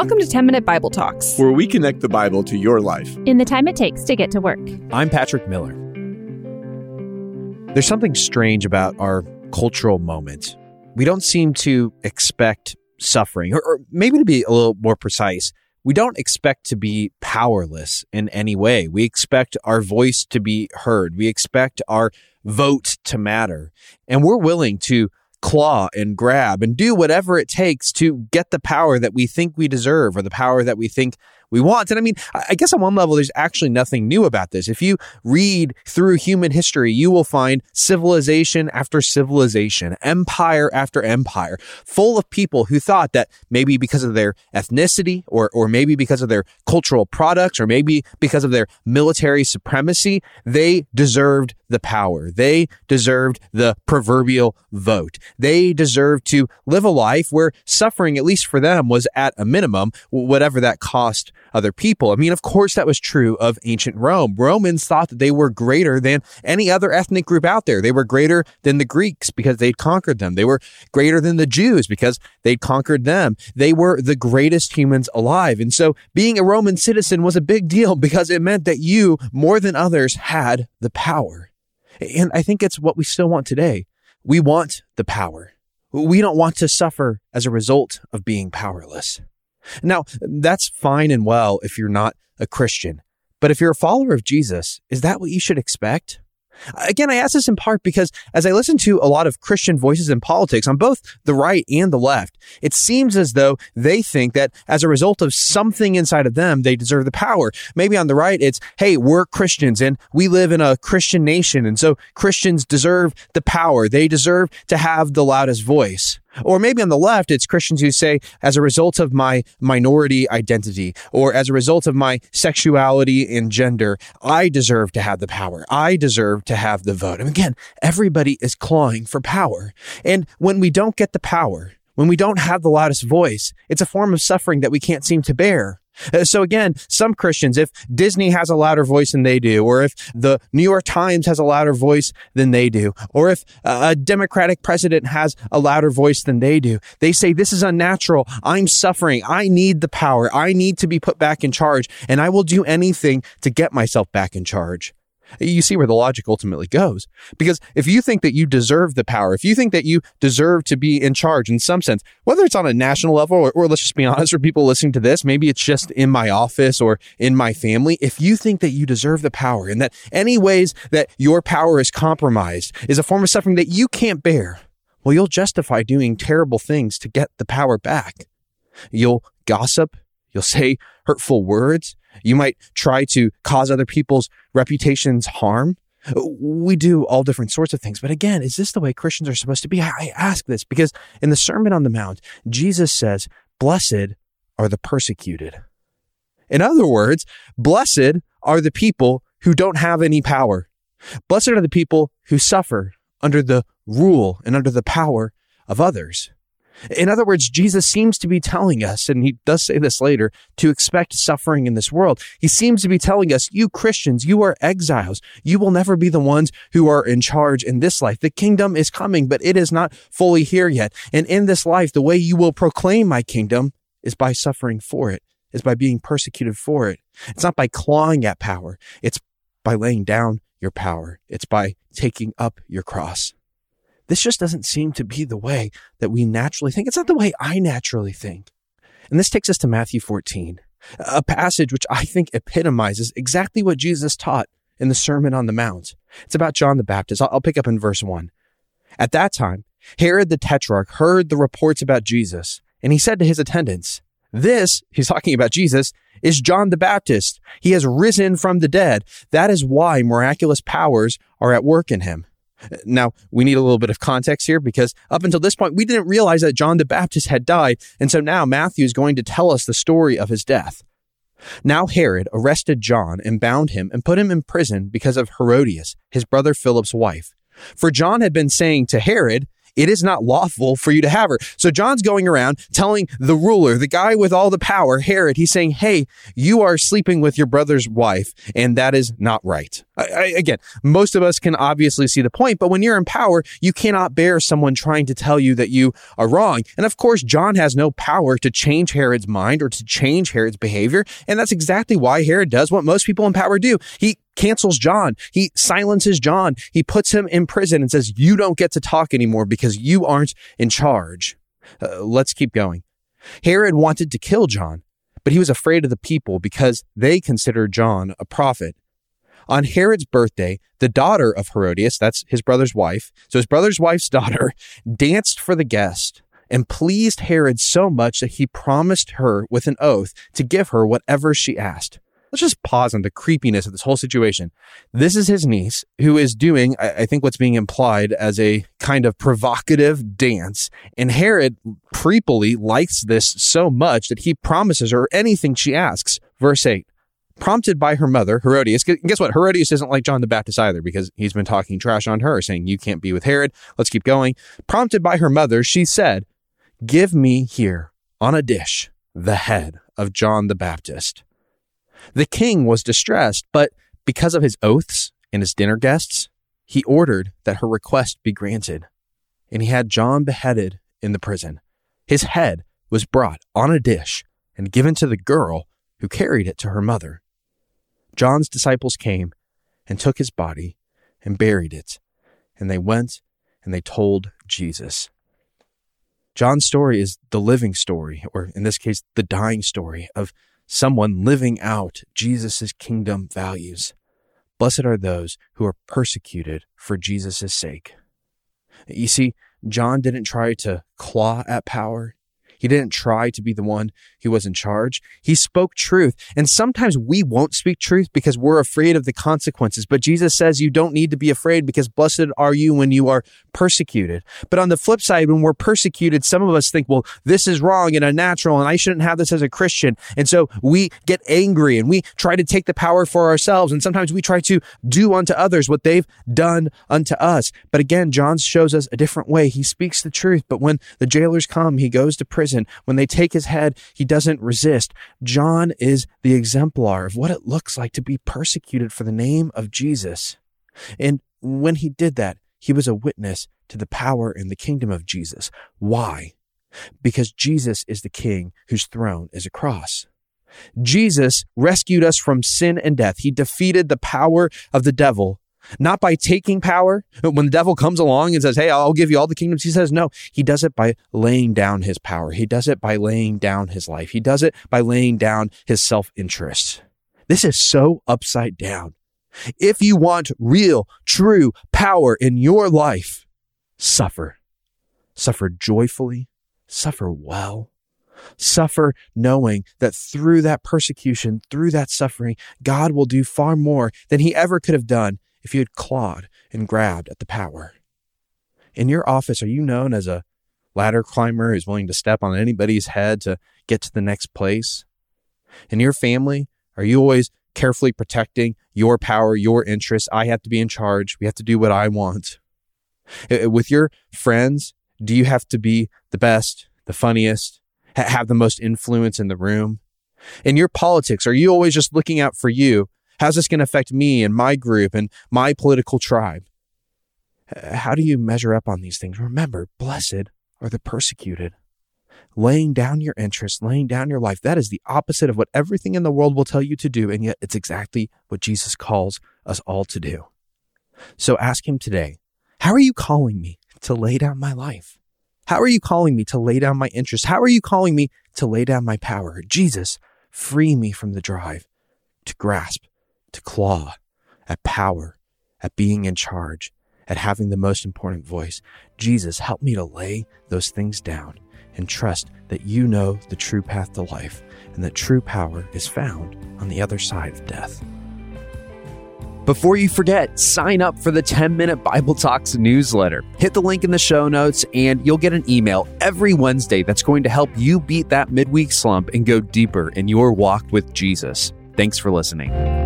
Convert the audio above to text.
Welcome to 10 Minute Bible Talks, where we connect the Bible to your life in the time it takes to get to work. I'm Patrick Miller. There's something strange about our cultural moment. We don't seem to expect suffering, or, or maybe to be a little more precise, we don't expect to be powerless in any way. We expect our voice to be heard. We expect our vote to matter. And we're willing to claw and grab and do whatever it takes to get the power that we think we deserve or the power that we think we want. And I mean, I guess on one level, there's actually nothing new about this. If you read through human history, you will find civilization after civilization, empire after empire, full of people who thought that maybe because of their ethnicity or, or maybe because of their cultural products or maybe because of their military supremacy, they deserved the power. They deserved the proverbial vote. They deserved to live a life where suffering, at least for them, was at a minimum, whatever that cost other people. I mean, of course, that was true of ancient Rome. Romans thought that they were greater than any other ethnic group out there. They were greater than the Greeks because they'd conquered them. They were greater than the Jews because they'd conquered them. They were the greatest humans alive. And so being a Roman citizen was a big deal because it meant that you, more than others, had the power. And I think it's what we still want today. We want the power. We don't want to suffer as a result of being powerless. Now, that's fine and well if you're not a Christian. But if you're a follower of Jesus, is that what you should expect? Again, I ask this in part because as I listen to a lot of Christian voices in politics on both the right and the left, it seems as though they think that as a result of something inside of them, they deserve the power. Maybe on the right, it's, hey, we're Christians and we live in a Christian nation. And so Christians deserve the power. They deserve to have the loudest voice. Or maybe on the left, it's Christians who say, as a result of my minority identity, or as a result of my sexuality and gender, I deserve to have the power. I deserve to have the vote. And again, everybody is clawing for power. And when we don't get the power, when we don't have the loudest voice, it's a form of suffering that we can't seem to bear. Uh, so again, some Christians, if Disney has a louder voice than they do, or if the New York Times has a louder voice than they do, or if a Democratic president has a louder voice than they do, they say, this is unnatural. I'm suffering. I need the power. I need to be put back in charge and I will do anything to get myself back in charge. You see where the logic ultimately goes. Because if you think that you deserve the power, if you think that you deserve to be in charge in some sense, whether it's on a national level or, or, let's just be honest for people listening to this, maybe it's just in my office or in my family. If you think that you deserve the power and that any ways that your power is compromised is a form of suffering that you can't bear, well, you'll justify doing terrible things to get the power back. You'll gossip. You'll say hurtful words. You might try to cause other people's reputations harm. We do all different sorts of things. But again, is this the way Christians are supposed to be? I ask this because in the Sermon on the Mount, Jesus says, Blessed are the persecuted. In other words, blessed are the people who don't have any power. Blessed are the people who suffer under the rule and under the power of others. In other words, Jesus seems to be telling us, and he does say this later, to expect suffering in this world. He seems to be telling us, you Christians, you are exiles. You will never be the ones who are in charge in this life. The kingdom is coming, but it is not fully here yet. And in this life, the way you will proclaim my kingdom is by suffering for it, is by being persecuted for it. It's not by clawing at power. It's by laying down your power. It's by taking up your cross. This just doesn't seem to be the way that we naturally think. It's not the way I naturally think. And this takes us to Matthew 14, a passage which I think epitomizes exactly what Jesus taught in the Sermon on the Mount. It's about John the Baptist. I'll pick up in verse 1. At that time, Herod the Tetrarch heard the reports about Jesus, and he said to his attendants, This, he's talking about Jesus, is John the Baptist. He has risen from the dead. That is why miraculous powers are at work in him. Now, we need a little bit of context here because up until this point, we didn't realize that John the Baptist had died. And so now Matthew is going to tell us the story of his death. Now Herod arrested John and bound him and put him in prison because of Herodias, his brother Philip's wife. For John had been saying to Herod, it is not lawful for you to have her. So John's going around telling the ruler, the guy with all the power, Herod, he's saying, Hey, you are sleeping with your brother's wife, and that is not right. I, I, again, most of us can obviously see the point, but when you're in power, you cannot bear someone trying to tell you that you are wrong. And of course, John has no power to change Herod's mind or to change Herod's behavior. And that's exactly why Herod does what most people in power do. He cancels John. He silences John. He puts him in prison and says, You don't get to talk anymore because you aren't in charge. Uh, let's keep going. Herod wanted to kill John, but he was afraid of the people because they considered John a prophet. On Herod's birthday, the daughter of Herodias, that's his brother's wife, so his brother's wife's daughter, danced for the guest and pleased Herod so much that he promised her with an oath to give her whatever she asked. Let's just pause on the creepiness of this whole situation. This is his niece who is doing, I think, what's being implied as a kind of provocative dance. And Herod creepily likes this so much that he promises her anything she asks. Verse 8 prompted by her mother, Herodias. Guess what? Herodias isn't like John the Baptist either because he's been talking trash on her, saying, You can't be with Herod. Let's keep going. Prompted by her mother, she said, Give me here on a dish the head of John the Baptist. The king was distressed, but because of his oaths and his dinner guests, he ordered that her request be granted. And he had John beheaded in the prison. His head was brought on a dish and given to the girl who carried it to her mother. John's disciples came and took his body and buried it, and they went and they told Jesus. John's story is the living story, or in this case, the dying story of someone living out Jesus' kingdom values. Blessed are those who are persecuted for Jesus' sake. You see, John didn't try to claw at power. He didn't try to be the one who was in charge. He spoke truth. And sometimes we won't speak truth because we're afraid of the consequences. But Jesus says you don't need to be afraid because blessed are you when you are persecuted. But on the flip side, when we're persecuted, some of us think, well, this is wrong and unnatural and I shouldn't have this as a Christian. And so we get angry and we try to take the power for ourselves. And sometimes we try to do unto others what they've done unto us. But again, John shows us a different way. He speaks the truth. But when the jailers come, he goes to prison prison. When they take his head, he doesn't resist. John is the exemplar of what it looks like to be persecuted for the name of Jesus. And when he did that, he was a witness to the power and the kingdom of Jesus. Why? Because Jesus is the king whose throne is a cross. Jesus rescued us from sin and death. He defeated the power of the devil not by taking power. When the devil comes along and says, Hey, I'll give you all the kingdoms, he says, No, he does it by laying down his power. He does it by laying down his life. He does it by laying down his self interest. This is so upside down. If you want real, true power in your life, suffer. Suffer joyfully, suffer well, suffer knowing that through that persecution, through that suffering, God will do far more than he ever could have done if you had clawed and grabbed at the power? In your office, are you known as a ladder climber who's willing to step on anybody's head to get to the next place? In your family, are you always carefully protecting your power, your interests? I have to be in charge. We have to do what I want. With your friends, do you have to be the best, the funniest, have the most influence in the room? In your politics, are you always just looking out for you How's this going to affect me and my group and my political tribe? How do you measure up on these things? Remember, blessed are the persecuted. Laying down your interests, laying down your life, that is the opposite of what everything in the world will tell you to do. And yet it's exactly what Jesus calls us all to do. So ask him today, how are you calling me to lay down my life? How are you calling me to lay down my interests? How are you calling me to lay down my power? Jesus, free me from the drive to grasp to claw at power, at being in charge, at having the most important voice. Jesus, help me to lay those things down and trust that you know the true path to life and that true power is found on the other side of death. Before you forget, sign up for the 10 Minute Bible Talks newsletter. Hit the link in the show notes, and you'll get an email every Wednesday that's going to help you beat that midweek slump and go deeper in your walk with Jesus. Thanks for listening.